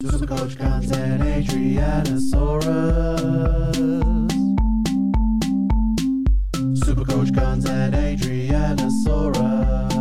Supercoach Guns and Adrianasaurus. Supercoach Guns and Adrianasaurus.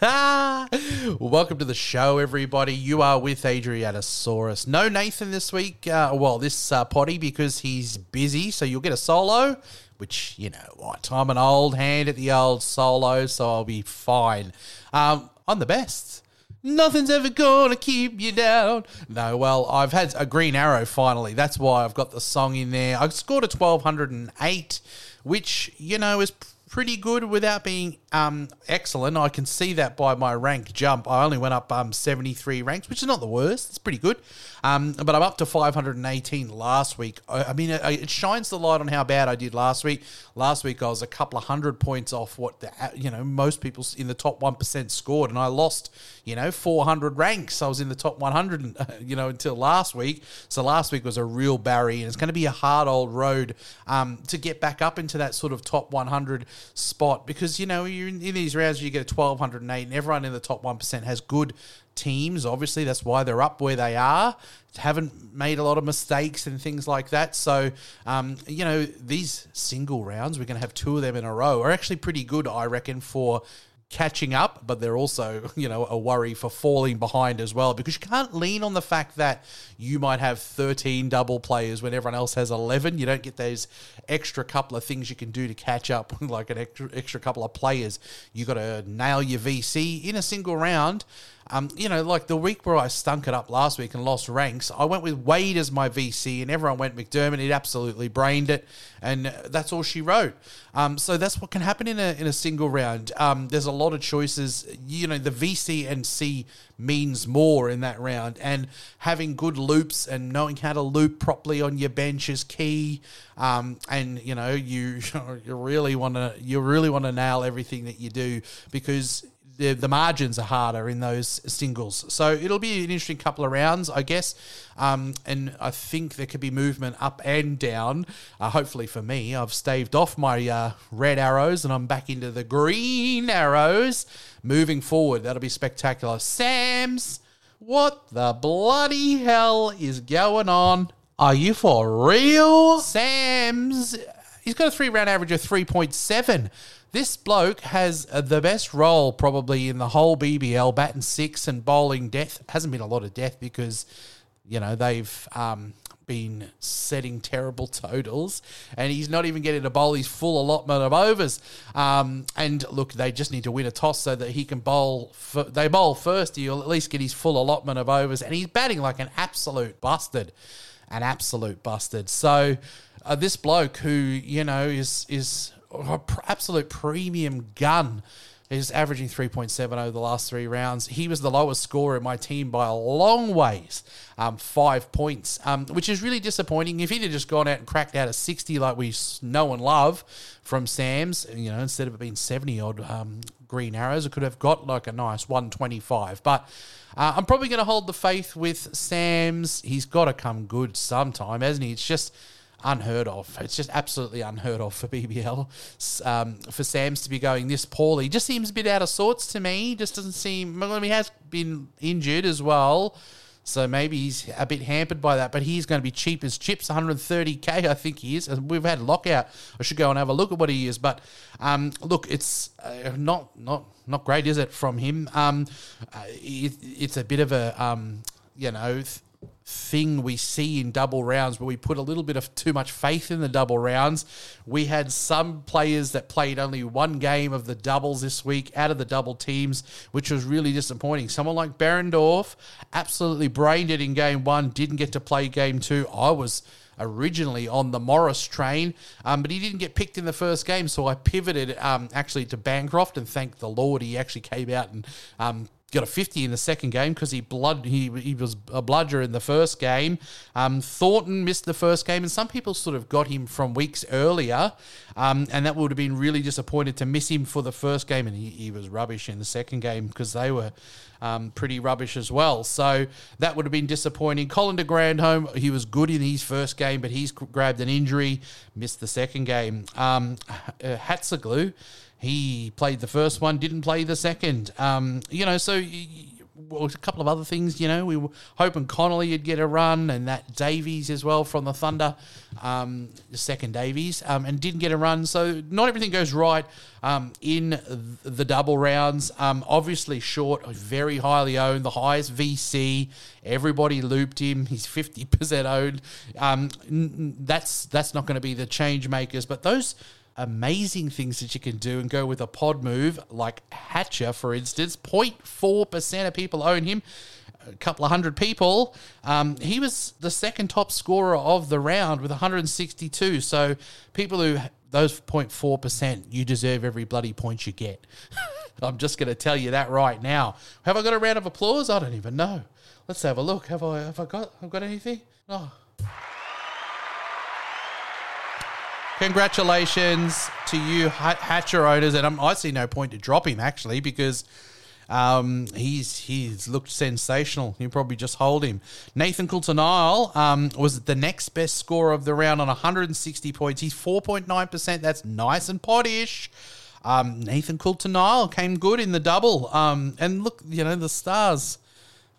Welcome to the show, everybody. You are with Adrianasaurus. No Nathan this week. Uh, well, this uh, potty because he's busy, so you'll get a solo. Which you know what? I'm an old hand at the old solo, so I'll be fine. Um, I'm the best. Nothing's ever gonna keep you down. No, well, I've had a green arrow finally. That's why I've got the song in there. I scored a 1208, which, you know, is pretty good without being um, excellent. I can see that by my rank jump. I only went up um, 73 ranks, which is not the worst. It's pretty good. Um, but I'm up to 518 last week. I, I mean, it, it shines the light on how bad I did last week. Last week I was a couple of hundred points off what the you know most people in the top one percent scored, and I lost you know 400 ranks. I was in the top 100 you know until last week. So last week was a real barrier, and it's going to be a hard old road um, to get back up into that sort of top 100 spot because you know you're in, in these rounds you get a 1208, and everyone in the top one percent has good teams. Obviously, that's why they're up where they are. Haven't made a lot of mistakes and things like that. So, um, you know, these single rounds, we're going to have two of them in a row, are actually pretty good, I reckon, for catching up, but they're also, you know, a worry for falling behind as well because you can't lean on the fact that you might have 13 double players when everyone else has 11. You don't get those extra couple of things you can do to catch up, like an extra, extra couple of players. You've got to nail your VC in a single round. Um, you know, like the week where I stunk it up last week and lost ranks, I went with Wade as my VC, and everyone went McDermott. It absolutely brained it, and that's all she wrote. Um, so that's what can happen in a in a single round. Um, there's a lot of choices. You know, the VC and C means more in that round, and having good loops and knowing how to loop properly on your bench is key. Um, and you know, you you really want to you really want to nail everything that you do because the, the margins are harder in those singles. So it'll be an interesting couple of rounds, I guess. Um, and I think there could be movement up and down. Uh, hopefully for me, I've staved off my uh, red arrows and I'm back into the green arrows. Moving forward, that'll be spectacular. Sams, what the bloody hell is going on? Are you for real? Sams, he's got a three round average of 3.7. This bloke has uh, the best role probably in the whole BBL, batting six and bowling death. Hasn't been a lot of death because, you know, they've um, been setting terrible totals and he's not even getting to bowl his full allotment of overs. Um, and look, they just need to win a toss so that he can bowl. They bowl first, he'll at least get his full allotment of overs. And he's batting like an absolute bastard. An absolute bastard. So uh, this bloke who, you know, is is a pr- absolute premium gun. He's averaging 3.7 over the last three rounds. He was the lowest scorer in my team by a long ways, um, five points, um, which is really disappointing. If he'd have just gone out and cracked out a 60 like we know and love from Sams, you know, instead of it being 70 odd um, green arrows, it could have got like a nice 125. But uh, I'm probably going to hold the faith with Sams. He's got to come good sometime, hasn't he? It's just unheard of. It's just absolutely unheard of for BBL. Um, for Sams to be going this poorly just seems a bit out of sorts to me. Just doesn't seem. Well, he has been injured as well. So maybe he's a bit hampered by that, but he's going to be cheap as chips, 130k, I think he is. And we've had lockout. I should go and have a look at what he is. But um, look, it's uh, not not not great, is it, from him? Um, uh, it, it's a bit of a um, you know. Th- thing we see in double rounds where we put a little bit of too much faith in the double rounds. We had some players that played only one game of the doubles this week out of the double teams, which was really disappointing. Someone like Behrendorff absolutely brained it in game one, didn't get to play game two. I was originally on the Morris train, um, but he didn't get picked in the first game, so I pivoted um, actually to Bancroft and thank the Lord he actually came out and um, got a 50 in the second game because he blood he, he was a bludger in the first game. Um, Thornton missed the first game, and some people sort of got him from weeks earlier, um, and that would have been really disappointed to miss him for the first game, and he, he was rubbish in the second game because they were um, pretty rubbish as well. So that would have been disappointing. Colin de Grandhomme, he was good in his first game, but he's grabbed an injury, missed the second game. Um, uh, Hatzoglou, he played the first one, didn't play the second. Um, you know, so. well, a couple of other things, you know, we were hoping Connolly would get a run and that Davies as well from the Thunder, um, the second Davies, um, and didn't get a run. So not everything goes right um, in the double rounds. Um, obviously, short, very highly owned, the highest VC. Everybody looped him. He's fifty percent owned. Um, n- that's that's not going to be the change makers, but those amazing things that you can do and go with a pod move like Hatcher, for instance. 0.4% of people own him. A couple of hundred people. Um, he was the second top scorer of the round with 162. So people who those 0.4%, you deserve every bloody point you get. I'm just going to tell you that right now. Have I got a round of applause? I don't even know. Let's have a look. Have I have I got have I got anything? Oh. Congratulations to you, Hatcher owners, and I'm, I see no point to drop him actually because um, he's he's looked sensational. You probably just hold him. Nathan Coulter-Nile um, was the next best scorer of the round on 160 points. He's 4.9 percent. That's nice and pottish. Um, Nathan Coulter-Nile came good in the double. Um, and look, you know the stars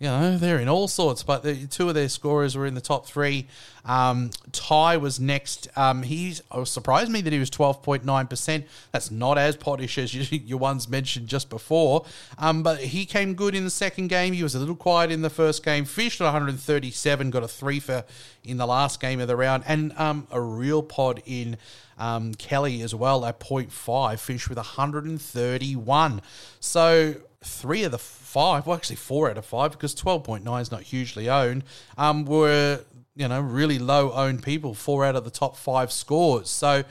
you know, they're in all sorts, but the, two of their scorers were in the top three. Um, Tye was next. Um, he's oh, surprised me that he was 12.9%. That's not as pottish as you, your ones mentioned just before. Um, but he came good in the second game. He was a little quiet in the first game. Finished at 137, got a three for in the last game of the round, and um, a real pod in um, Kelly as well at 0.5, finished with 131. So three of the five, well, actually four out of five, because 12.9 is not hugely owned, um, were, you know, really low owned people, four out of the top five scores. So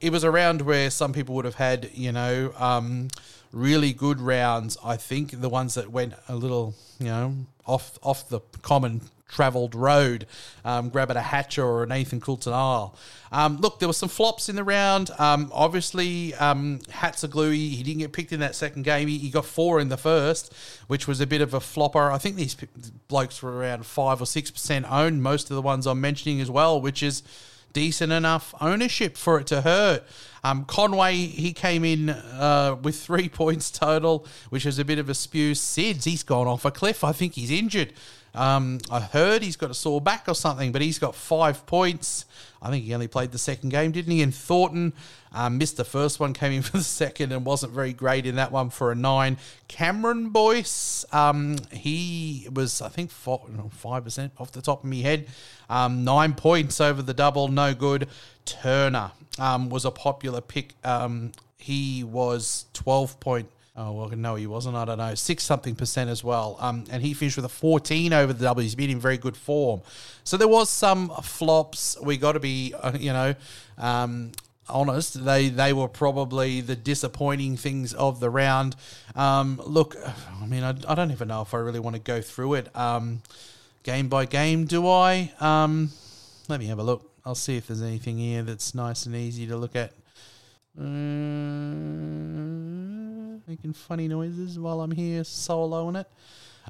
it was a round where some people would have had, you know, um, really good rounds. I think the ones that went a little, you know, off off the common travelled road, um, grabbing a Hatcher or an Nathan Coulter-Nile. Um, look, there were some flops in the round. Um, obviously, um, Hatzoglou. He didn't get picked in that second game. He, he got four in the first, which was a bit of a flopper. I think these blokes were around five or six percent owned. Most of the ones I'm mentioning as well, which is decent enough ownership for it to hurt. Um, Conway, he came in uh, with three points total, which is a bit of a spew. Sids, he's gone off a cliff. I think he's injured. Um, I heard he's got a sore back or something, but he's got five points. I think he only played the second game, didn't he? And Thornton um, missed the first one, came in for the second, and wasn't very great in that one for a nine. Cameron Boyce, um, he was, I think, five percent off the top of my head. Um, nine points over the double, no good. Turner um, was a popular pick. Um, he was twelve point. Oh well, no, he wasn't. I don't know, six something percent as well. Um, and he finished with a fourteen over the double. He's been in very good form. So there was some flops. We got to be, uh, you know, um, honest. They they were probably the disappointing things of the round. Um, look, I mean, I, I don't even know if I really want to go through it um, game by game. Do I? Um, let me have a look. I'll see if there's anything here that's nice and easy to look at. Uh, making funny noises while I'm here soloing it.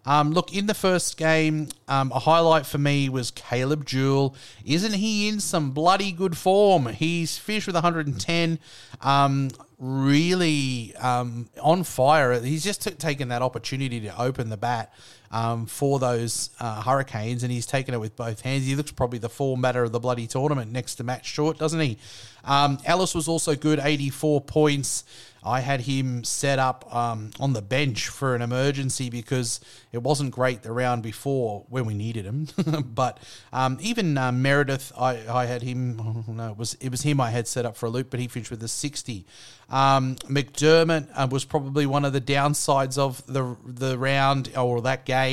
Um, look, in the first game, um, a highlight for me was Caleb Jewell. Isn't he in some bloody good form? He's finished with 110. Um, really um, on fire. He's just t- taken that opportunity to open the bat um, for those uh, Hurricanes, and he's taken it with both hands. He looks probably the form batter of the bloody tournament next to Matt Short, doesn't he? Um, Ellis was also good, 84 points. I had him set up um, on the bench for an emergency because it wasn't great the round before when we needed him. but um, even uh, Meredith, I, I had him. Oh, no, it was it was him I had set up for a loop, but he finished with a sixty. Um, McDermott uh, was probably one of the downsides of the the round or that game.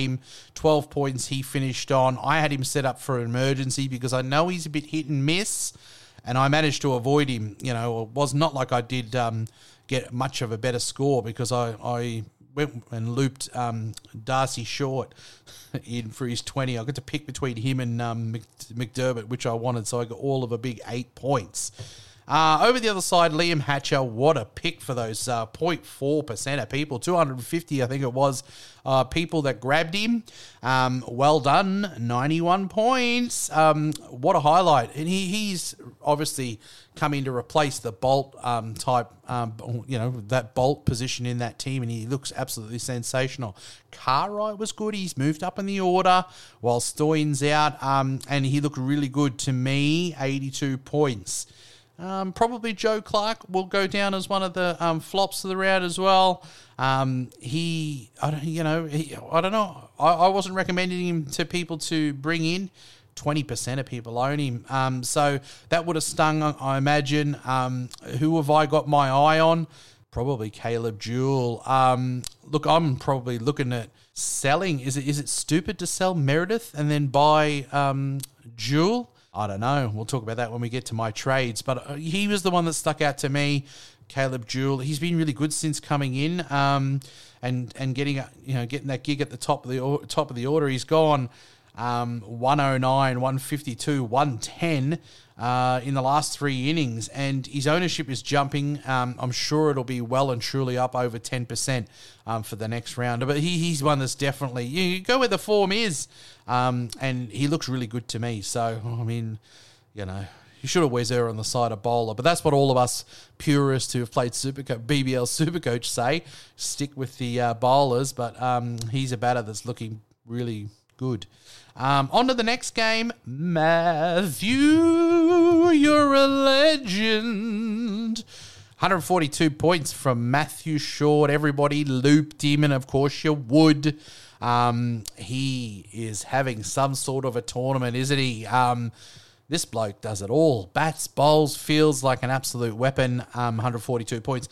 Twelve points he finished on. I had him set up for an emergency because I know he's a bit hit and miss and I managed to avoid him. You know, it was not like I did um, get much of a better score because I, I went and looped um, D'Arcy Short in for his 20. I got to pick between him and um, McDermott, which I wanted, so I got all of a big eight points. Uh, over the other side, Liam Hatcher, what a pick for those uh, 0.4% of people. 250, I think it was, uh, people that grabbed him. Um, well done, 91 points. Um, what a highlight. And he, he's obviously coming to replace the Bolt um, type, um, you know, that Bolt position in that team, and he looks absolutely sensational. Cartwright was good. He's moved up in the order while Stoinis out, um, and he looked really good to me, 82 points. Um, probably Joe Clarke will go down as one of the um, flops of the round as well. Um, he, I don't, you know, he, I don't know. I, I wasn't recommending him to people to bring in. Twenty percent of people own him, um, so that would have stung. I imagine. Um, who have I got my eye on? Probably Caleb Jewell. Um, look, I'm probably looking at selling. Is it is it stupid to sell Meredith and then buy Jewell? I don't know. We'll talk about that when we get to my trades. But uh, he was the one that stuck out to me. Caleb Jewell. He's been really good since coming in, um, and and getting you know getting that gig at the top of the top of the order. He's gone um, 109, 152, 110 uh, in the last three innings, and his ownership is jumping. Um, I'm sure it'll be well and truly up over 10% um, for the next round. But he, he's one that's definitely, you, go where the form is, um, and he looks really good to me. So, I mean, you know. You should always err on the side of bowler, but that's what all of us purists who have played Superco- BBL Supercoach say. Stick with the uh, bowlers, but um, he's a batter that's looking really good. Um, on to the next game. Matthew, you're a legend. 142 points from Matthew Short. Everybody looped him, and of course you would. Um, he is having some sort of a tournament, isn't he? Um, this bloke does it all. Bats, bowls, feels like an absolute weapon. Um, 142 points.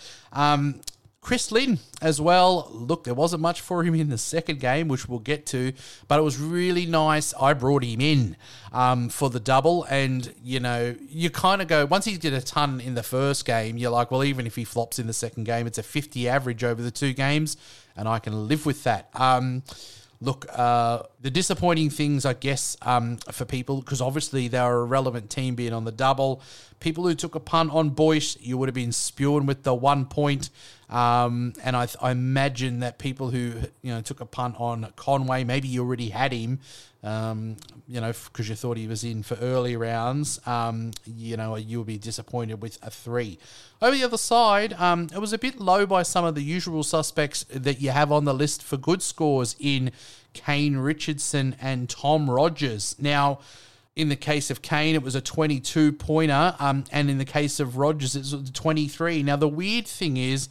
Chris Lynn as well. Look, there wasn't much for him in the second game, which we'll get to, but it was really nice. I brought him in um, for the double, and you know, you kind of go once he did a ton in the first game, you're like, well, even if he flops in the second game, it's a 50 average over the two games, and I can live with that. Um, Look, uh, the disappointing things, I guess, um, for people, because obviously they are a relevant team being on the double. People who took a punt on Boyce, you would have been spewing with the one point. Um, and I, I imagine that people who you know took a punt on Conway, maybe you already had him, um, you know, because you thought he was in for early rounds. Um, you know, you'll be disappointed with a three. Over the other side, um, it was a bit low by some of the usual suspects that you have on the list for good scores in Kane Richardson and Tom Rogers. Now, in the case of Kane, it was a 22 pointer, um, and in the case of Rogers, it was a 23. Now, the weird thing is,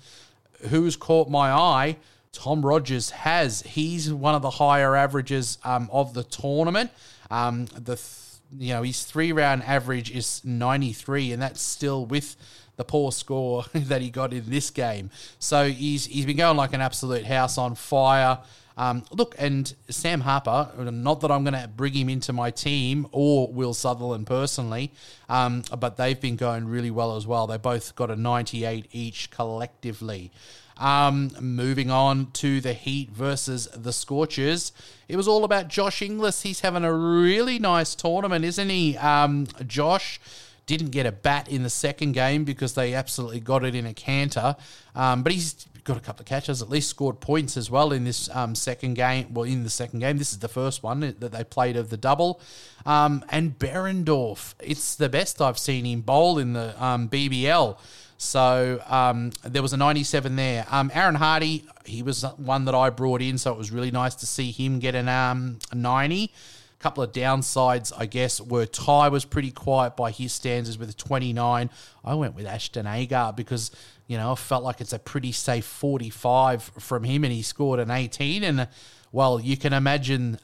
who's caught my eye? Tom Rogers has. He's one of the higher averages um, of the tournament. Um, the th- you know his three round average is 93, and that's still with the poor score that he got in this game. So he's he's been going like an absolute house on fire. Um, look, and Sam Harper, not that I'm going to bring him into my team or Will Sutherland personally, um, but they've been going really well as well. They both got a 98 each collectively. Um, moving on to the Heat versus the Scorchers. It was all about Josh Inglis. He's having a really nice tournament, isn't he? Um, Josh didn't get a bat in the second game because they absolutely got it in a canter. Um, but he's got a couple of catches, at least scored points as well in this um, second game. Well, in the second game, this is the first one that they played of the double. Um, and Behrendorff, it's the best I've seen him bowl in the um, BBL. So um, there was a 97 there. Um, Aaron Hardie, he was one that I brought in, so it was really nice to see him get an um, a 90 couple of downsides, I guess, were Tye was pretty quiet by his standards with a 29. I went with Ashton Agar because, you know, I felt like it's a pretty safe 45 from him and he scored an 18. And, well, you can imagine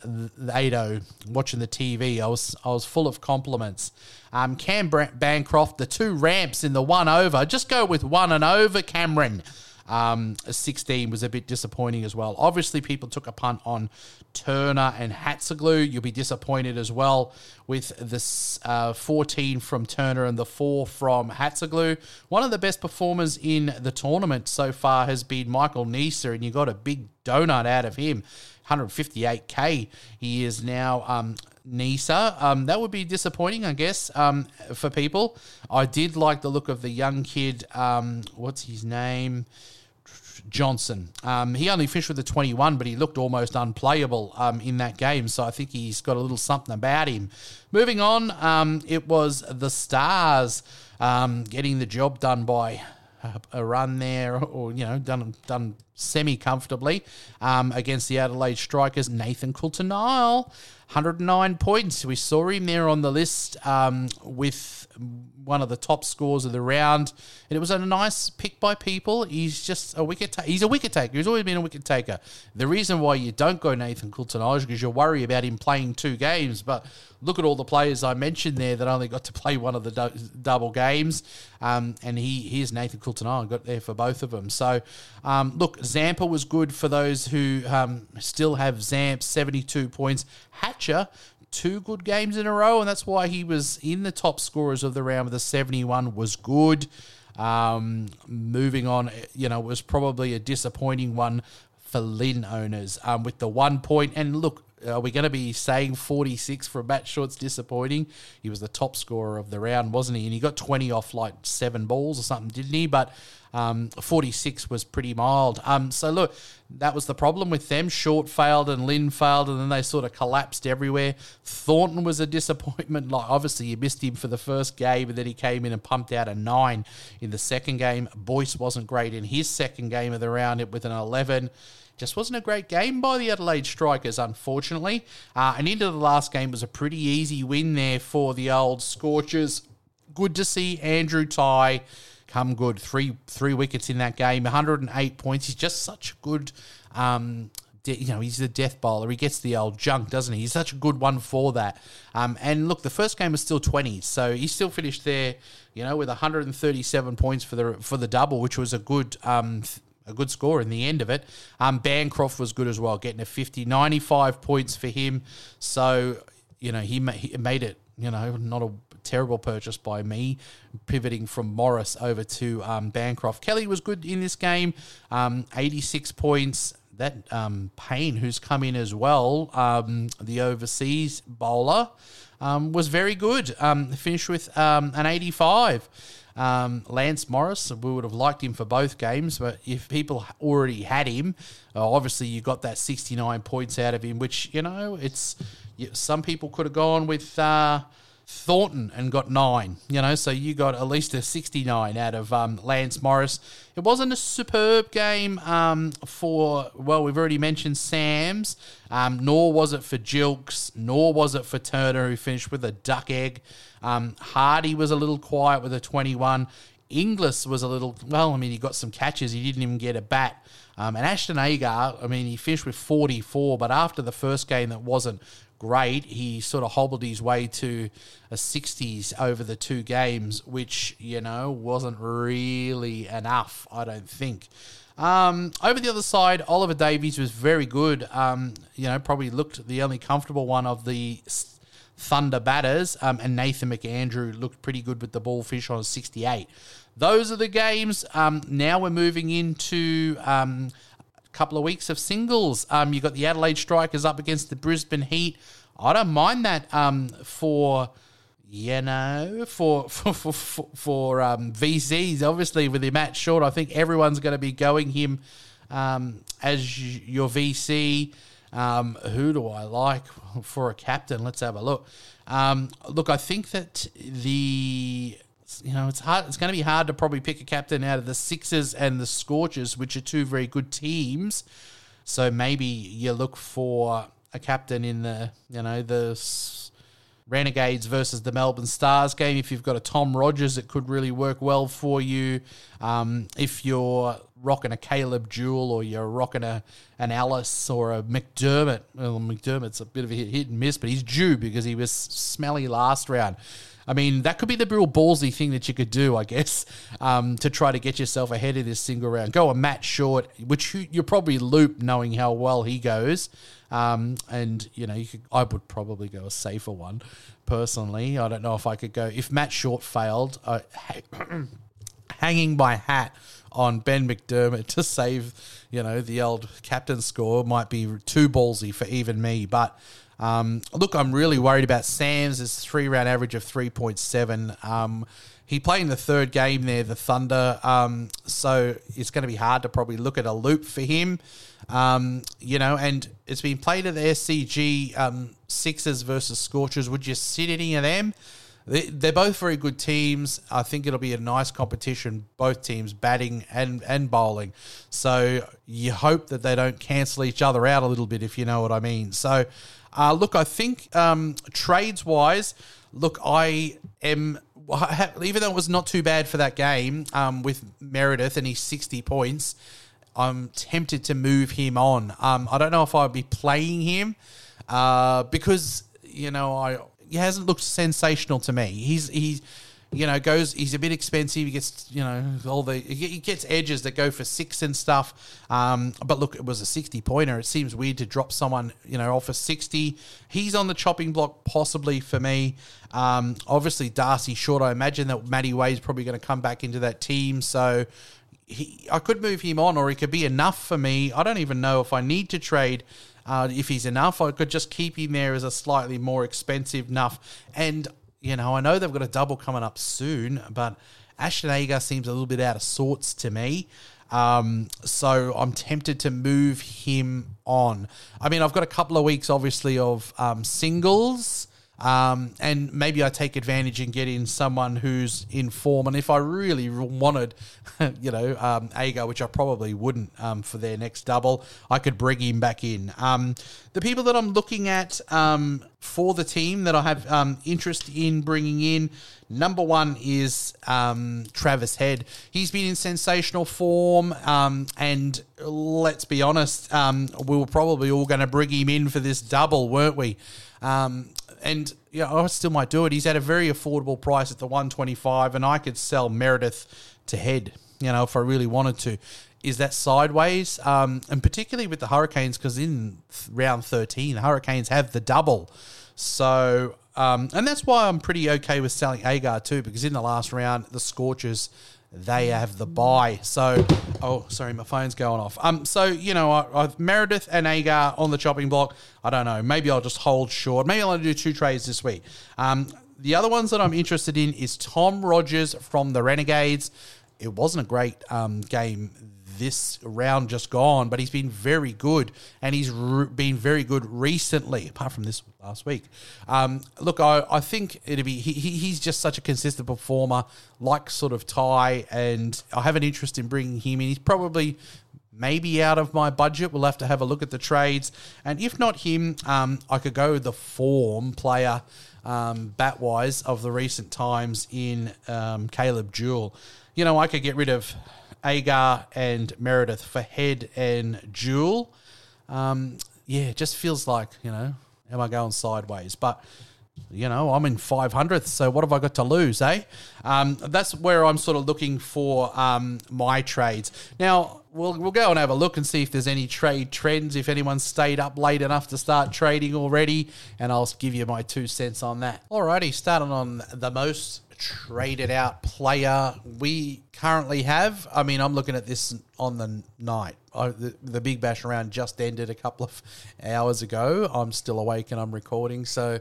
Ado watching the TV. I was I was full of compliments. Um, Cam Bancroft, the two ramps in the one over. Just go with one and over, Cameron. Um, 16 was a bit disappointing as well. Obviously, people took a punt on Turner and Hatzoglou. You'll be disappointed as well with this uh, 14 from Turner and the 4 from Hatzoglou. One of the best performers in the tournament so far has been Michael Neser, and you got a big donut out of him. 158k he is now um, Neser. Um, that would be disappointing, I guess, um, for people. I did like the look of the young kid. Um, what's his name? Johnson. Um, he only finished with a 21, but he looked almost unplayable um, in that game. So I think he's got a little something about him. Moving on, um, it was the Stars um, getting the job done by a run there, or you know, done done semi comfortably um, against the Adelaide Strikers. Nathan Coulter-Nile, 109 points. We saw him there on the list um, with one of the top scores of the round, and it was a nice pick by people. He's just a wicket. Ta- he's a wicket taker. He's always been a wicket taker. The reason why you don't go Nathan Coulter-Nile is because you worry about him playing two games, but look at all the players I mentioned there that only got to play one of the du- double games. Um, and he here's Nathan Coulter-Nile got there for both of them. So um, look, Zampa was good for those who um, still have Zamp 72 points. Hatcher two good games in a row, and that's why he was in the top scorers of the round with a 71 was good. Um, moving on, you know, was probably a disappointing one for Lynn owners um, with the one point. And look, are we going to be saying 46 for Matt Short's disappointing? He was the top scorer of the round, wasn't he? And he got 20 off like seven balls or something, didn't he? But um, 46 was pretty mild. Um, so look, that was the problem with them. Short failed and Lynn failed, and then they sort of collapsed everywhere. Thornton was a disappointment. Like obviously you missed him for the first game, and then he came in and pumped out a nine in the second game. Boyce wasn't great in his second game of the round with an 11 just wasn't a great game by the Adelaide Strikers, unfortunately. Uh, and into the last game was a pretty easy win there for the old Scorchers. Good to see Andrew Tye come good. Three three wickets in that game, 108 points. He's just such a good. Um, you know, he's the death bowler. He gets the old junk, doesn't he? He's such a good one for that. Um, and look, the first game was still 20, so he still finished there, you know, with 137 points for the for the double, which was a good um, a good score in the end of it. Um, Bancroft was good as well, getting a 50, 95 points for him. So, you know, he, ma- he made it, you know, not a terrible purchase by me, pivoting from Morris over to um, Bancroft. Kelly was good in this game, um, 86 points. That um, Payne, who's come in as well, um, the overseas bowler, um, was very good. Um, finished with um, an 85. Um, Lance Morris, we would have liked him for both games, but if people already had him, uh, obviously you got that 69 points out of him, which, you know, it's some people could have gone with uh, Thornton and got nine, you know, so you got at least a 69 out of um, Lance Morris. It wasn't a superb game um, for, well, we've already mentioned Sams, um, nor was it for Gilkes, nor was it for Turner, who finished with a duck egg. Um, Hardie was a little quiet with a 21. Inglis was a little, well, I mean, he got some catches. He didn't even get a bat. Um, and Ashton Agar, I mean, he finished with 44, but after the first game that wasn't great, he sort of hobbled his way to a 60s over the two games, which, you know, wasn't really enough, I don't think. Um, over the other side, Oliver Davies was very good. Um, you know, probably looked the only comfortable one of the Thunder batters, um, and Nathan McAndrew looked pretty good with the ball fish on a 68. Those are the games. Um, now we're moving into um, couple of weeks of singles. Um, you've got the Adelaide Strikers up against the Brisbane Heat. I don't mind that um, for you know, for for for, for, for um, VCs, obviously with the Matt Short, I think everyone's going to be going him um, as your VC. Um, who do I like for a captain? Let's have a look. Um, look, I think that the you know it's hard. It's going to be hard to probably pick a captain out of the Sixers and the Scorchers, which are two very good teams. So maybe you look for a captain in the you know the Renegades versus the Melbourne Stars game. If you've got a Tom Rogers, it could really work well for you. Um, if you're rocking a Caleb Jewell or you're rocking a an Ellis or a McDermott, well, McDermott's a bit of a hit, hit and miss, but he's due because he was smelly last round. I mean, that could be the real ballsy thing that you could do, I guess, um, to try to get yourself ahead of this single round. Go a Matt Short, which you, you're probably loop knowing how well he goes. Um, and you know, you could, I would probably go a safer one personally. I don't know if I could go if Matt Short failed. Uh, hanging my hat on Ben McDermott to save, you know, the old captain score might be too ballsy for even me. But um, look, I'm really worried about Sams. His three round average of 3.7. Um, he played in the third game there, the Thunder. Um, so it's going to be hard to probably look at a loop for him. Um, you know, and it's been played at the SCG um, Sixers versus Scorchers. Would you sit any of them? They- They're both very good teams. I think it'll be a nice competition, both teams batting and, and bowling. So you hope that they don't cancel each other out a little bit, if you know what I mean. So, uh, look, I think um, trades wise, look, I am. Even though it was not too bad for that game um, with Meredith and his 60 points, I'm tempted to move him on. Um, I don't know if I'd be playing him uh, because you know I he hasn't looked sensational to me. He's he's you know goes he's a bit expensive. He gets you know all the he gets edges that go for six and stuff. Um, but look, it was a sixty pointer. It seems weird to drop someone you know off a sixty. He's on the chopping block possibly for me. Um, obviously D'Arcy Short. I imagine that Matty Wade's probably going to come back into that team. So he, I could move him on, or he could be enough for me. I don't even know if I need to trade. Uh, if he's enough, I could just keep him there as a slightly more expensive enough. And you know, I know they've got a double coming up soon, but Ashton Agar seems a little bit out of sorts to me. Um, so I'm tempted to move him on. I mean, I've got a couple of weeks, obviously, of um, singles. Um, and maybe I take advantage and get in someone who's in form. And if I really wanted, you know, um, Agar, which I probably wouldn't um, for their next double, I could bring him back in. Um, the people that I'm looking at um, for the team that I have um, interest in bringing in, number one is um, Travis Head. He's been in sensational form, and let's be honest, we were probably all going to bring him in for this double, weren't we? Um, and yeah, I still might do it. He's at a very affordable price at the 125, and I could sell Meredith to head, you know, if I really wanted to. Is that sideways? Um, and particularly with the Hurricanes, because in round 13, the Hurricanes have the double. So, um, and that's why I'm pretty okay with selling Agar too, because in the last round, the Scorchers they have the buy. So, oh, sorry, my phone's going off. Um, so you know, I, I've Meredith and Agar on the chopping block. I don't know. Maybe I'll just hold short. Maybe I'll only do two trades this week. Um, the other ones that I'm interested in is Tom Rogers from the Renegades. It wasn't a great um, game this round just gone, but he's been very good, and he's re- been very good recently, apart from this last week. Um, look, I, I think it'd be he, he, he's just such a consistent performer, like sort of Tye, and I have an interest in bringing him in. He's probably maybe out of my budget. We'll have to have a look at the trades, and if not him, um, I could go the form player. Um, bat wise of the recent times in um, Caleb Jewell, you know, I could get rid of Agar and Meredith for Head and Jewell. Um, yeah, it just feels like, you know, am I going sideways? But, you know, I'm in 500th, so what have I got to lose, eh? Um, that's where I'm sort of looking for um, my trades. Now, we'll, we'll go and have a look and see if there's any trade trends, if anyone's stayed up late enough to start trading already, and I'll give you my two cents on that. Alrighty, starting on the most traded out player we currently have. I mean, I'm looking at this on the night. I, the, the Big Bash round just ended a couple of hours ago. I'm still awake and I'm recording, so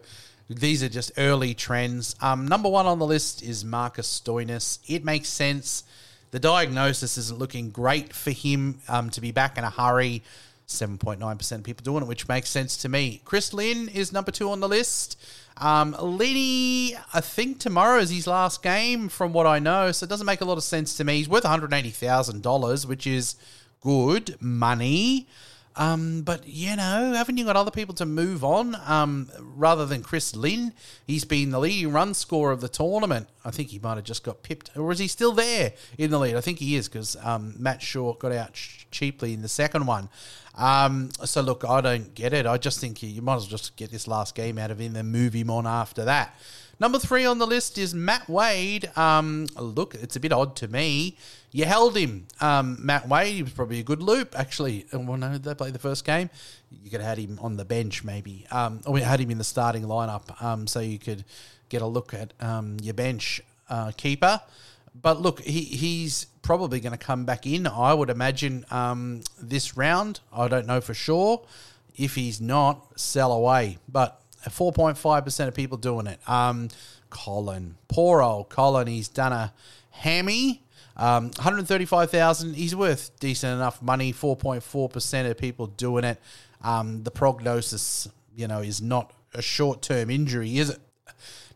these are just early trends. Um, number one on the list is Marcus Stoinis. It makes sense. The diagnosis isn't looking great for him um, to be back in a hurry. 7.9% of people doing it, which makes sense to me. Chris Lynn is number two on the list. Um, Lenny, I think tomorrow is his last game, from what I know, so it doesn't make a lot of sense to me. He's worth $180,000, which is good money. Um, but you know, haven't you got other people to move on? Um, rather than Chris Lynn, he's been the leading run scorer of the tournament. I think he might have just got pipped, or is he still there in the lead? I think he is because um, Matt Short got out ch- cheaply in the second one. Um, so look, I don't get it. I just think you, you might as well just get this last game out of him and move him on after that. Number three on the list is Matt Wade. Um, look, it's a bit odd to me. You held him, um, Matt Wade. He was probably a good loop, actually. Uh, Well, no, they played the first game. You could have had him on the bench, maybe. Um, or had him in the starting lineup, um, so you could get a look at um, your bench uh, keeper. But look, he, he's probably going to come back in, I would imagine, um, this round. I don't know for sure. If he's not, sell away. But 4.5% of people doing it. Um, Colin, poor old Colin, he's done a hammy. Um, 135,000, he's worth decent enough money. 4.4% of people doing it. Um, the prognosis, you know, is not a short term injury, is it?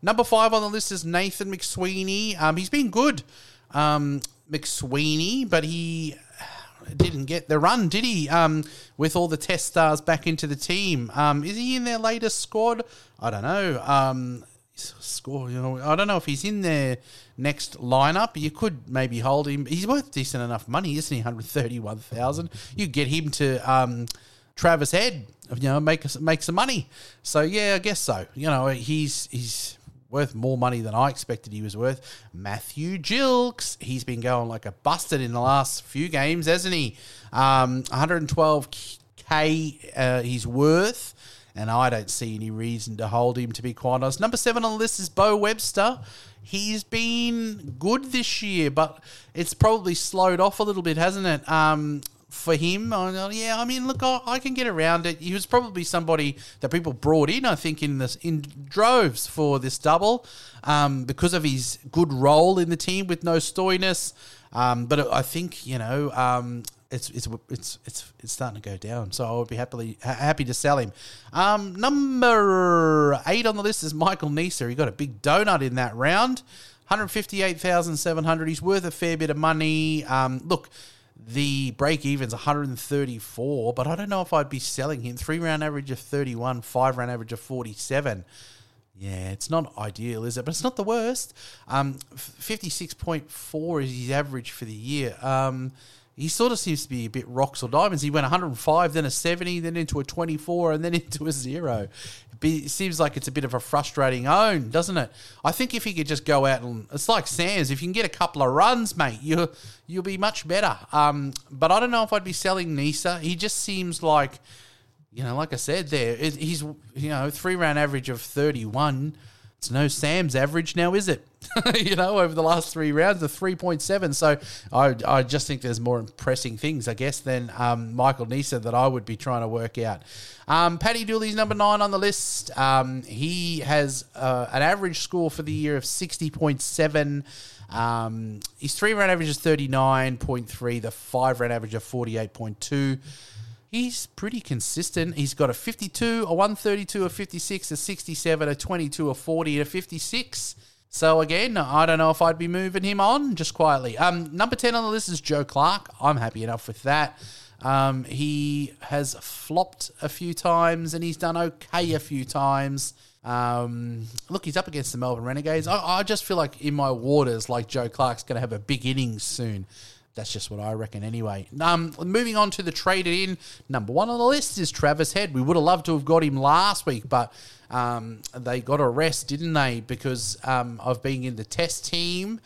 Number five on the list is Nathan McSweeney. Um, he's been good, um, McSweeney, but he didn't get the run, did he? Um, with all the test stars back into the team, um, is he in their latest squad? I don't know. Um, score, you know, I don't know if he's in their next lineup. You could maybe hold him. He's worth decent enough money, isn't he? One hundred thirty-one thousand. You get him to um, Travis Head, you know, make make some money. So yeah, I guess so. You know, he's he's worth more money than I expected he was worth. Matthew Gilkes, he's been going like a busted in the last few games, hasn't he? Um, 112k uh, he's worth. And I don't see any reason to hold him, to be quite honest. Number seven on the list is Beau Webster. He's been good this year, but it's probably slowed off a little bit, hasn't it? Um, for him, I- yeah, I mean, look, I, I can get around it. He was probably somebody that people brought in, I think, in this in droves for this double, um, because of his good role in the team with no Stoinis. Um, but I think you know, um, it's it's it's it's it's starting to go down. So I would be happily ha- happy to sell him. Um, number eight on the list is Michael Neser. He got a big donut in that round. 158,700. He's worth a fair bit of money. Um, look, the break even's 134, but I don't know if I'd be selling him. Three round average of 31, five round average of 47. Yeah, it's not ideal, is it? But it's not the worst. Um, fifty six point four is his average for the year. Um, he sort of seems to be a bit rocks or diamonds. He went 105, then a 70, then into a 24, and then into a zero. It seems like it's a bit of a frustrating own, doesn't it? I think if he could just go out and it's like Sams, if you can get a couple of runs, mate, you you'll be much better. Um, but I don't know if I'd be selling Neser. He just seems like you know, like I said, there it, he's you know three round average of thirty one. It's no Sam's average now, is it? you know, over the last three rounds point seven. So I I just think there's more impressing things, I guess, than um, Michael Neser that I would be trying to work out. Um, Paddy Dooley's number nine on the list. Um, he has uh, an average score for the year of sixty point seven. Um, his three round average is 39.3, the five round average of 48.2 he's pretty consistent. He's got a 52, a 132, a 56, a 67, a 22, a 40, and a 56. So again, I don't know if I'd be moving him on just quietly. Um, number 10 on the list is Joe Clarke. I'm happy enough with that. Um, he has flopped a few times and he's done okay a few times. Um, look, he's up against the Melbourne Renegades. I, I just feel like in my waters, like Joe Clarke's going to have a big innings soon. That's just what I reckon anyway. Um, moving on to the traded in, number one on the list is Travis Head. We would have loved to have got him last week, but um, they got a rest, didn't they? Because um, of being in the test team.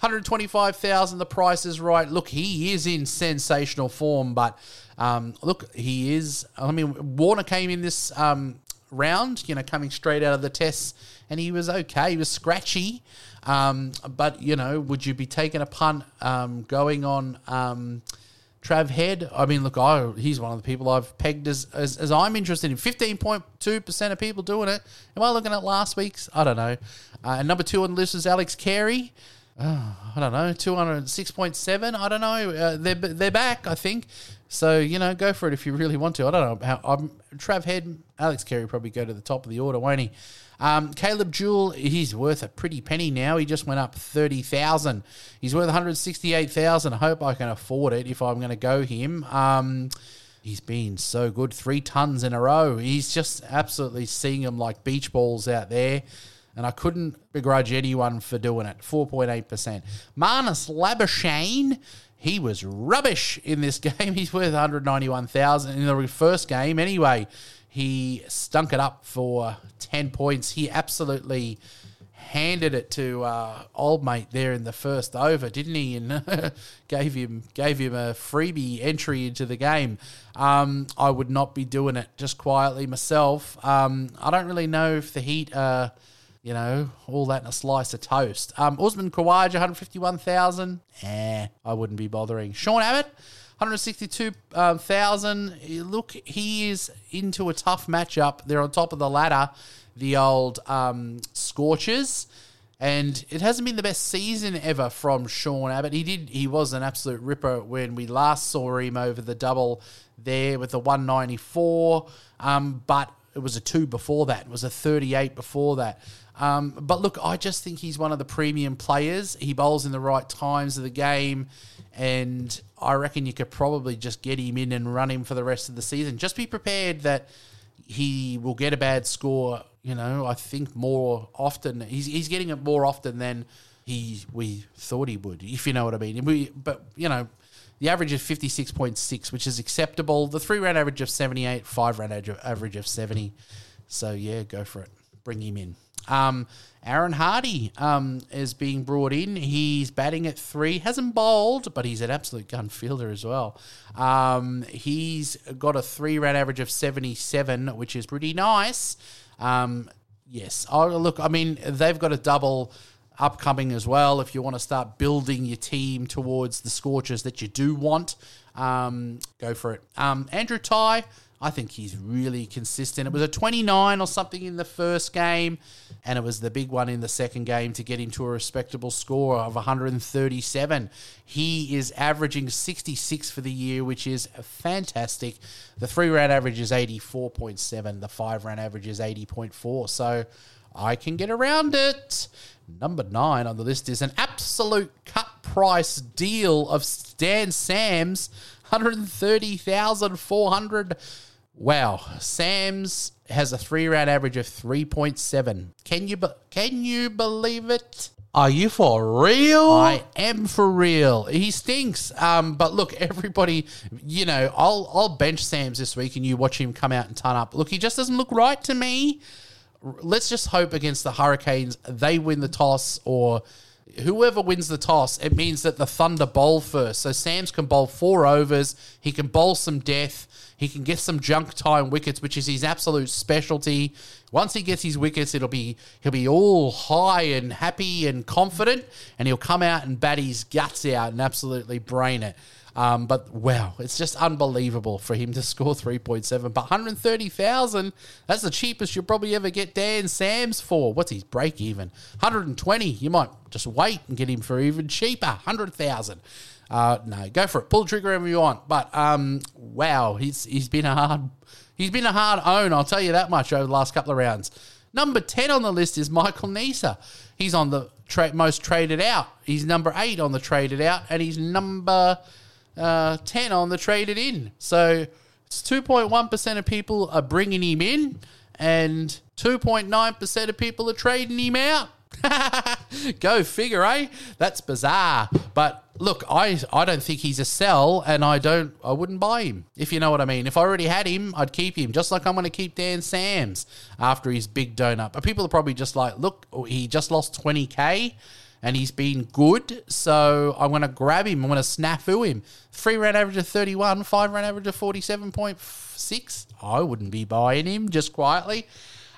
125,000, the price is right. Look, he is in sensational form, but um, look, he is. I mean, Warner came in this um, round, you know, coming straight out of the tests, and he was okay. He was scratchy. Um, but, you know, would you be taking a punt um, going on um, Trav Head? I mean, look, I, he's one of the people I've pegged as, as, as I'm interested in. 15.2% of people doing it. Am I looking at last week's? I don't know. Uh, and number two on the list is Alex Carey. Oh, I don't know, 206.7. I don't know. Uh, they're, they're back, I think. So, you know, go for it if you really want to. I don't know. how I'm, Trav Head, Alex Carey probably go to the top of the order, won't he? Um, Caleb Jewell, he's worth a pretty penny now. He just went up 30,000. He's worth 168,000. I hope I can afford it if I'm going to go him. Um, he's been so good. Three tons in a row. He's just absolutely seeing them like beach balls out there. And I couldn't begrudge anyone for doing it. 4.8%. Marnus Labuschagne, he was rubbish in this game. He's worth 191,000 in the first game anyway. He stunk it up for 10 points. He absolutely handed it to uh, old mate there in the first over, didn't he? And gave him gave him a freebie entry into the game. Um, I would not be doing it just quietly myself. Um, I don't really know if the Heat are, you know, all that in a slice of toast. Um, Usman Khawaja, 151,000. Eh, I wouldn't be bothering. Sean Abbott, 162,000. Look, he is into a tough matchup. They're on top of the ladder, the old um, Scorchers. And it hasn't been the best season ever from Sean Abbott. He did he was an absolute ripper when we last saw him over the double there with the 194. Um, but it was a two before that. It was a 38 before that. Um, but look, I just think he's one of the premium players. He bowls in the right times of the game, and I reckon you could probably just get him in and run him for the rest of the season. Just be prepared that he will get a bad score. You know, I think more often he's he's getting it more often than he we thought he would. If you know what I mean. We, but you know, the average is fifty six point six, which is acceptable. The three round average of seventy eight, five round average of seventy. So yeah, go for it. Bring him in. Um, Aaron Hardie um, is being brought in. He's batting at three. Hasn't bowled, but he's an absolute gun fielder as well. Um, he's got a three round average of 77, which is pretty nice. Um, yes. Oh, look, I mean, they've got a double upcoming as well. If you want to start building your team towards the Scorchers that you do want, um, go for it. Um, Andrew Tye. I think he's really consistent. It was a 29 or something in the first game, and it was the big one in the second game to get him to a respectable score of 137. He is averaging 66 for the year, which is fantastic. The three round average is 84.7, the five round average is 80.4. So I can get around it. Number nine on the list is an absolute cut price deal of Dan Sams, 130,400. Wow, Sams has a three round average of three point seven. Can you be- can you believe it? Are you for real? I am for real. He stinks. Um, but look, everybody, you know, I'll I'll bench Sams this week, and you watch him come out and turn up. Look, he just doesn't look right to me. Let's just hope against the Hurricanes they win the toss or. Whoever wins the toss, it means that the Thunder bowl first. So Sams can bowl four overs. He can bowl some death. He can get some junk time wickets, which is his absolute specialty. Once he gets his wickets, it'll be he'll be all high and happy and confident, and he'll come out and bat his guts out and absolutely brain it. Um, but wow, it's just unbelievable for him to score 3.7. But 130,000, that's the cheapest you'll probably ever get Dan Sams for. What's his break even? 120. You might just wait and get him for even cheaper. 100,000. Uh, no, go for it. Pull the trigger whenever you want. But um, wow, he's he's been a hard he's been a hard own. I'll tell you that much over the last couple of rounds. Number ten on the list is Michael Neser. He's on the tra- most traded out. He's number eight on the traded out, and he's number uh, ten on the traded in. So it's two point one percent of people are bringing him in, and two point nine percent of people are trading him out. Go figure, eh? That's bizarre. But look, I I don't think he's a sell, and I don't I wouldn't buy him if you know what I mean. If I already had him, I'd keep him, just like I'm going to keep Dan Sams after his big donut. But people are probably just like, look, he just lost 20k. And he's been good, so I'm going to grab him. I'm going to snafu him. Three round average of 31, five round average of 47.6. I wouldn't be buying him just quietly.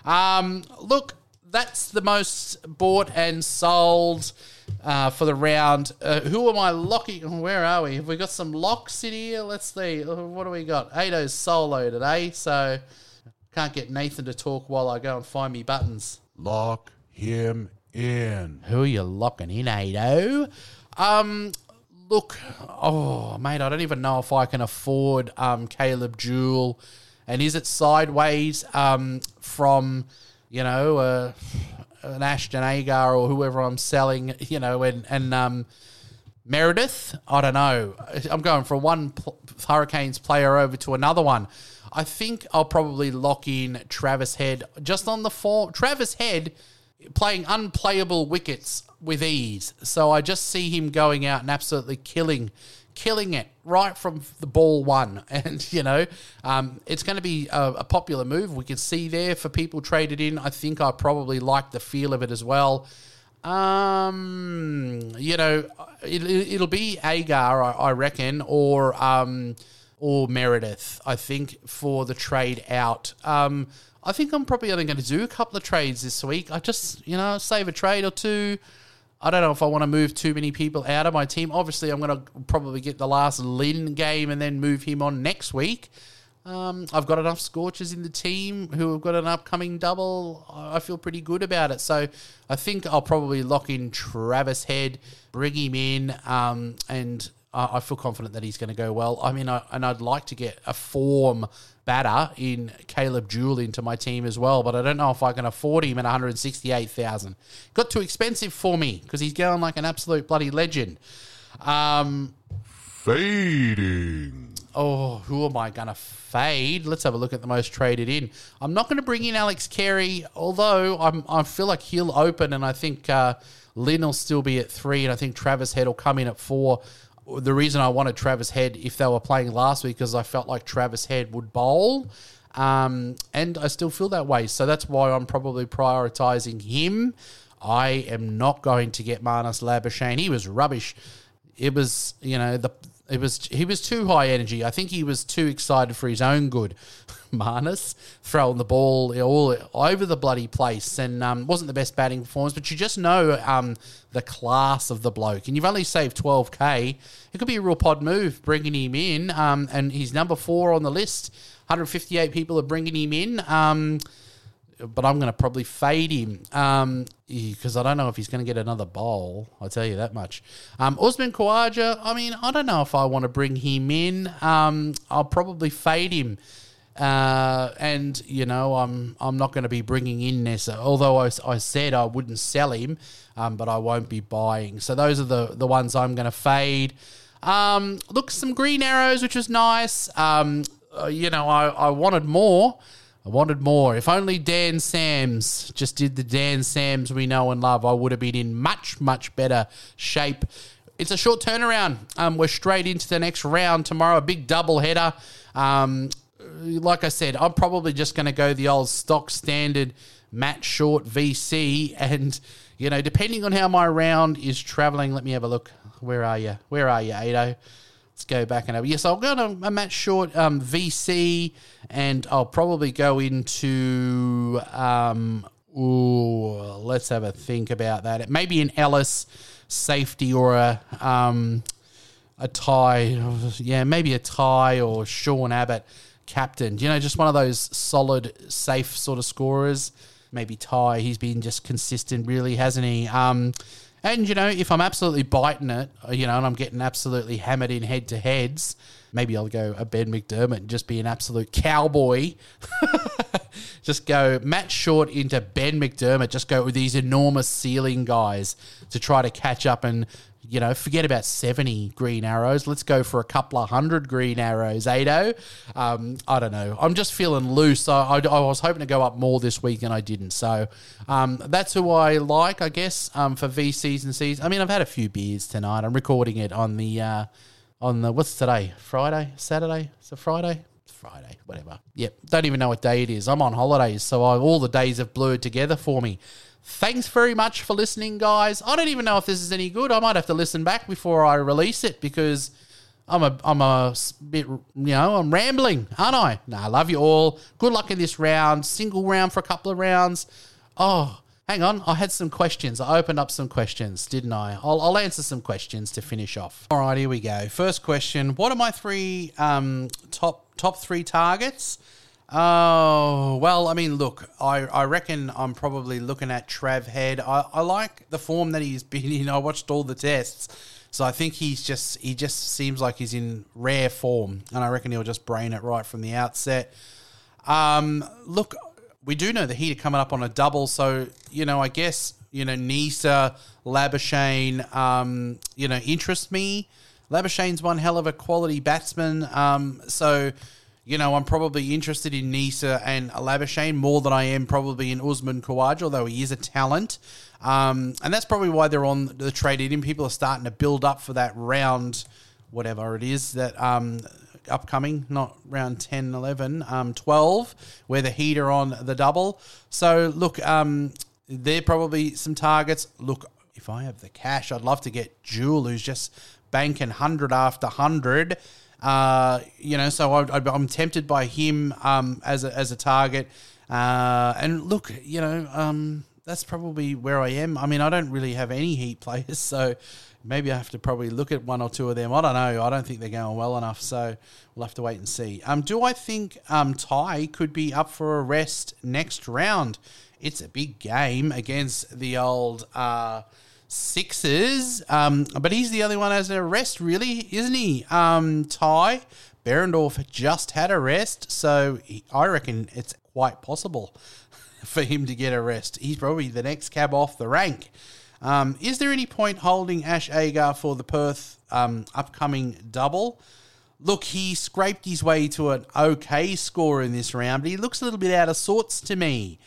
Um, look, that's the most bought and sold uh, for the round. Uh, who am I locking? Where are we? Have we got some locks in here? Let's see. Uh, What do we got? Ado's solo today, so can't get Nathan to talk while I go and find me buttons. Lock him in. Who are you locking in, Ado? Um, look, oh mate, I don't even know if I can afford um Caleb Jewell, and is it sideways um from you know uh, an Ashton Agar or whoever I'm selling, you know, and and um. Meredith, I don't know. I'm going from one pl- Hurricanes player over to another one. I think I'll probably lock in Travis Head just on the form. Travis Head playing unplayable wickets with ease. So I just see him going out and absolutely killing killing it right from the ball one. And, you know, um, it's going to be a, a popular move. We can see there for people traded in. I think I probably like the feel of it as well. Um, you know, it, it'll be Agar, I, I reckon, or um, or Meredith. I think for the trade out. Um, I think I'm probably only going to do a couple of trades this week. I just, you know, save a trade or two. I don't know if I want to move too many people out of my team. Obviously, I'm going to probably get the last Lynn game and then move him on next week. Um, I've got enough Scorchers in the team who have got an upcoming double. I feel pretty good about it. So I think I'll probably lock in Travis Head, bring him in, um, and I I feel confident that he's going to go well. I mean, I, and I'd like to get a form batter in Caleb Jewell into my team as well, but I don't know if I can afford him at 168,000. Got too expensive for me because he's going like an absolute bloody legend. Um, Fading. Oh, who am I going to fade? Let's have a look at the most traded in. I'm not going to bring in Alex Carey, although I'm, I feel like he'll open, and I think uh, Lynn will still be at three, and I think Travis Head will come in at four. The reason I wanted Travis Head if they were playing last week because I felt like Travis Head would bowl, um, and I still feel that way. So that's why I'm probably prioritising him. I am not going to get Marnus Labuschagne. He was rubbish it was you know the it was he was too high energy. I think he was too excited for his own good. Marnus throwing the ball all over the bloody place and um, wasn't the best batting performance. But you just know um, the class of the bloke, and you've only saved twelve k. It could be a real pod move bringing him in, um, and he's number four on the list. 158 people are bringing him in. Um, but I'm going to probably fade him because I don't know if he's going to get another bowl. I'll tell you that much. Um, Usman Khawaja, I mean, I don't know if I want to bring him in. Um, I'll probably fade him. Uh, and you know, I'm I'm not going to be bringing in Neser. Although I, I said I wouldn't sell him, um, but I won't be buying. So those are the the ones I'm going to fade. Um, look, some green arrows, which was nice. Um, uh, you know, I, I wanted more. I wanted more. If only Dan Sams just did the Dan Sams we know and love, I would have been in much, much better shape. It's a short turnaround. Um, we're straight into the next round tomorrow, a big double header. Um, like I said, I'm probably just going to go the old stock standard Matt Short VC. And, you know, depending on how my round is traveling, let me have a look. Where are you? Where are you, Ado? Let's go back and over. Yes, I'll go to a Matt Short um, VC, and I'll probably go into. Um, ooh, let's have a think about that. It may be an Ellis safety or a um, a Tye. Yeah, maybe a Tye or Sean Abbott captain. You know, just one of those solid, safe sort of scorers. Maybe Tye, He's been just consistent, really, hasn't he? Um, and you know, if I'm absolutely biting it, you know, and I'm getting absolutely hammered in head to heads, maybe I'll go a Ben McDermott and just be an absolute cowboy. just go Matt Short into Ben McDermott. Just go with these enormous ceiling guys to try to catch up and. You know, forget about 70 green arrows. Let's go for a couple of hundred green arrows, Ado. Um, I don't know. I'm just feeling loose. I, I, I was hoping to go up more this week and I didn't. So um, that's who I like, I guess, um, for VCs and Cs. I mean, I've had a few beers tonight. I'm recording it on the, uh, on the, what's today? Friday? Saturday? Is it Friday? It's Friday, whatever. Yep, don't even know what day it is. I'm on holidays, so I, all the days have blurred together for me. Thanks very much for listening, guys. I don't even know if this is any good. I might have to listen back before I release it because I'm a I'm a bit you know I'm rambling, aren't I? No, I love you all. Good luck in this round. Single round for a couple of rounds. Oh, hang on. I had some questions. I opened up some questions, didn't I? I'll, I'll answer some questions to finish off. All right, here we go. First question: What are my three um, top top three targets? Oh, well, I mean, look, I, I reckon I'm probably looking at Trav Head. I, I like the form that he's been in. I watched all the tests. So I think he's just he just seems like he's in rare form. And I reckon he'll just brain it right from the outset. Um, look, we do know the Heat are coming up on a double, so you know, I guess you know Neser, Labuschagne, um, you know, interest me. Labuschagne's one hell of a quality batsman, um, so you know, I'm probably interested in Neser and Labuschagne more than I am probably in Usman Khawaja, although he is a talent. Um, and that's probably why they're on the traded in. People are starting to build up for that round whatever it is that um, upcoming, not round 10, 11, um, 12, where the Heat are on the double. So look, um, they're probably some targets. Look, if I have the cash, I'd love to get Jewell, who's just banking 100 after 100. Uh, you know, so I, I'm tempted by him um, as, a, as a target. Uh, and look, you know, um, that's probably where I am. I mean, I don't really have any Heat players, so maybe I have to probably look at one or two of them. I don't know. I don't think they're going well enough, so we'll have to wait and see. Um, do I think um, Tye could be up for a rest next round? It's a big game against the old uh, Sixers, um, but he's the only one as a rest, really, isn't he? Um, Ty Behrendorff just had a rest, so he, I reckon it's quite possible for him to get a rest. He's probably the next cab off the rank. Um, is there any point holding Ash Agar for the Perth um, upcoming double? Look, he scraped his way to an okay score in this round, but he looks a little bit out of sorts to me.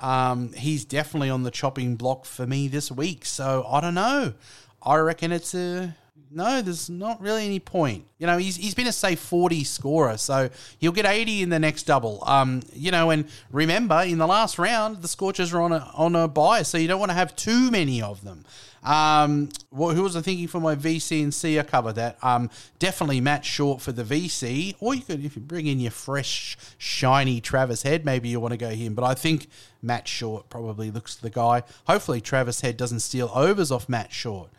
Um, he's definitely on the chopping block for me this week, so I don't know. I reckon it's a no. There's not really any point. You know, he's he's been a say 40 scorer, so he'll get 80 in the next double. Um, you know, and remember in the last round the Scorchers are on a on a buy, so you don't want to have too many of them. Um, well, who was I thinking for my VC and C? I covered that. Um, definitely Matt Short for the VC, or you could if you bring in your fresh, shiny Travis Head, maybe you want to go him. But I think Matt Short probably looks the guy. Hopefully Travis Head doesn't steal overs off Matt Short,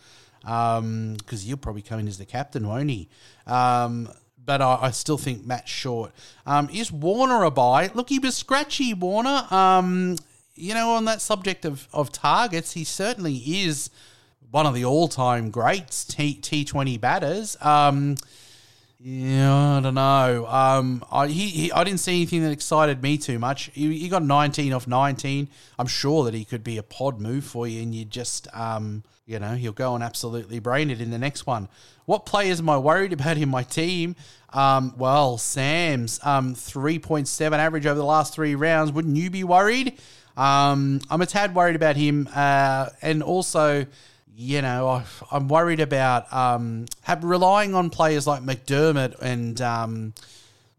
because he'll probably come in as the captain, won't he? Um, but I, I still think Matt Short. Um, is Warner a buy? Look, he was scratchy, Warner. Um, you know, on that subject of, of targets, he certainly is one of the all time greats, T T Twenty batters. Um, yeah, I don't know. Um, I he, he I didn't see anything that excited me too much. He, he got 19 off 19. I'm sure that he could be a pod move for you, and you just um, you know, he'll go and absolutely brain it in the next one. What players am I worried about in my team? Um, well, Sams um, 3.7 average over the last three rounds. Wouldn't you be worried? Um, I'm a tad worried about him, uh, and also you know, I- I'm worried about um, have, relying on players like McDermott and, um,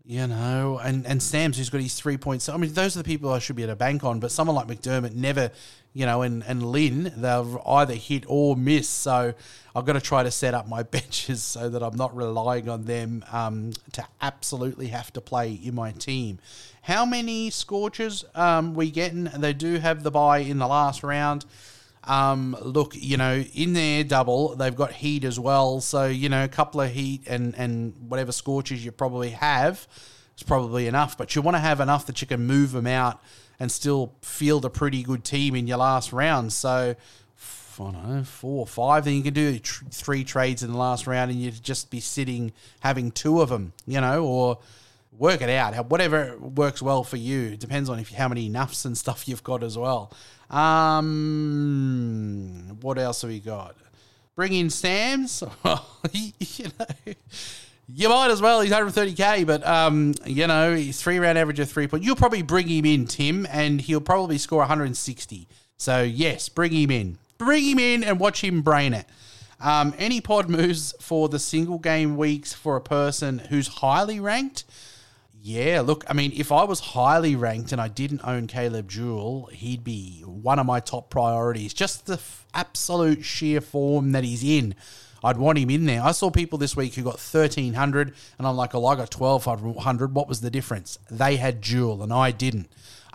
you know, and, and Sams who's got his three points. I mean, those are the people I should be able to bank on, but someone like McDermott never, you know, and, and Lynn, they'll either hit or miss. So I've got to try to set up my benches so that I'm not relying on them um, to absolutely have to play in my team. How many Scorchers um, we getting? They do have the buy in the last round. Um, look, you know, in their double, they've got heat as well. So, you know, a couple of heat and, and whatever Scorchers you probably have is probably enough. But you want to have enough that you can move them out and still field a pretty good team in your last round. So, I don't know, four or five, then you can do tr- three trades in the last round and you'd just be sitting having two of them, you know, or work it out. Whatever works well for you. It depends on if how many nuffs and stuff you've got as well. Um, what else have we got? Bring in Sams. you know, you might as well. He's 130k, but um, you know, he's three round average of three point. You'll probably bring him in, Tim, and he'll probably score 160. So yes, bring him in. Bring him in and watch him brain it. Um, any pod moves for the single game weeks for a person who's highly ranked? Yeah, look, I mean, if I was highly ranked and I didn't own Caleb Jewell, he'd be one of my top priorities. Just the f- absolute sheer form that he's in. I'd want him in there. I saw people this week who got 1,300, and I'm like, oh, I got 1,200. What was the difference? They had Jewell, and I didn't.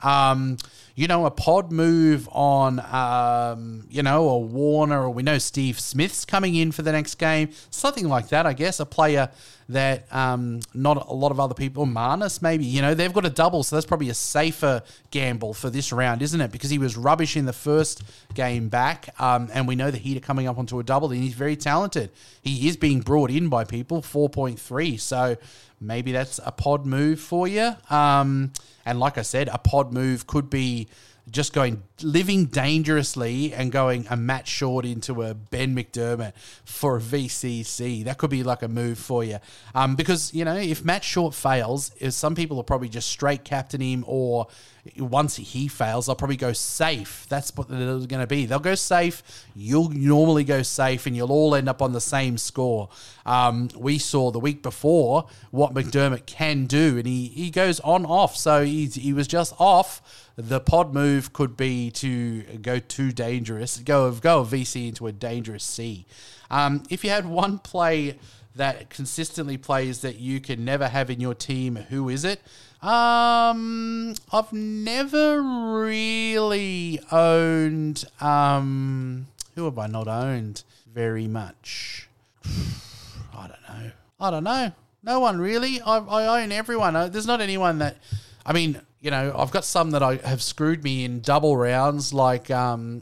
Um, you know, a pod move on, um, you know, a Warner, or we know Steve Smith's coming in for the next game, something like that, I guess. A player that um, not a lot of other people, Marnus maybe, you know, they've got a double, so that's probably a safer gamble for this round, isn't it? Because he was rubbish in the first game back, um, and we know the Heat are coming up onto a double, and he's very talented. He is being brought in by people, 4.3, so maybe that's a pod move for you. Um, and like I said, a pod move could be just going living dangerously and going a Matt Short into a Ben McDermott for a VCC. That could be like a move for you. Um, because, you know, if Matt Short fails, some people will probably just straight captain him or once he fails, they'll probably go safe. That's what they're going to be. They'll go safe. You'll normally go safe, and you'll all end up on the same score. Um, we saw the week before what McDermott can do, and he, he goes on off. So he's, he was just off. The pod move could be to go too dangerous, go go a VC into a dangerous C. Um, if you had one play that consistently plays that you can never have in your team, who is it? Um, I've never really owned. Um, who have I not owned very much? I don't know. I don't know. No one really. I, I own everyone. Uh, There's not anyone that. I mean, you know, I've got some that I have screwed me in double rounds, like um,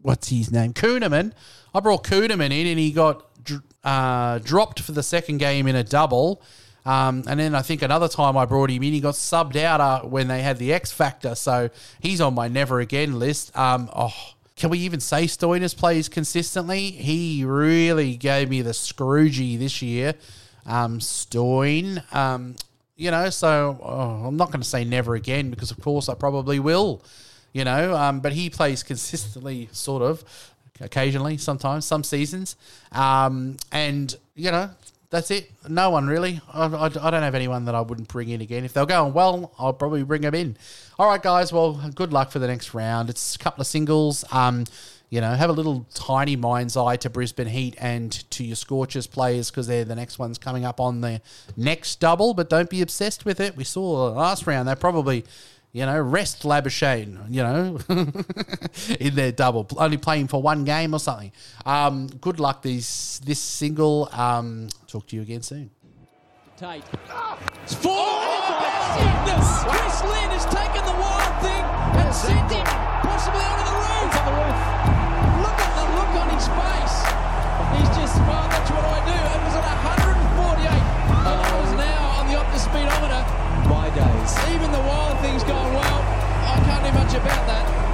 what's his name? Kuhnemann. I brought Kuhnemann in and he got uh, dropped for the second game in a double. Um, and then I think another time I brought him in, he got subbed out uh, when they had the X Factor. So he's on my never again list. Um, oh, can we even say Stoinis plays consistently? He really gave me the Scroogey this year. Um, Stoin. Um, you know, so oh, I'm not going to say never again because, of course, I probably will. You know, um, but he plays consistently, sort of, occasionally, sometimes, some seasons, um, and you know, that's it. No one really. I, I, I don't have anyone that I wouldn't bring in again. If they're going well, I'll probably bring them in. All right, guys. Well, good luck for the next round. It's a couple of singles. Um, you know, have a little tiny mind's eye to Brisbane Heat and to your Scorchers players because they're the next ones coming up on the next double, but don't be obsessed with it. We saw last round, they probably, you know, rest Labuschagne, you know, in their double, only playing for one game or something. Um, good luck these, this single. Um, talk to you again soon. Tate. It's four! Oh, Chris Lynn has taken the wild thing and sent it possibly onto the roof empty space. He's just smart. That's what I do. It was at 148, and I was now on the Optus speedometer. My days. Even the wild things going well. I can't do much about that.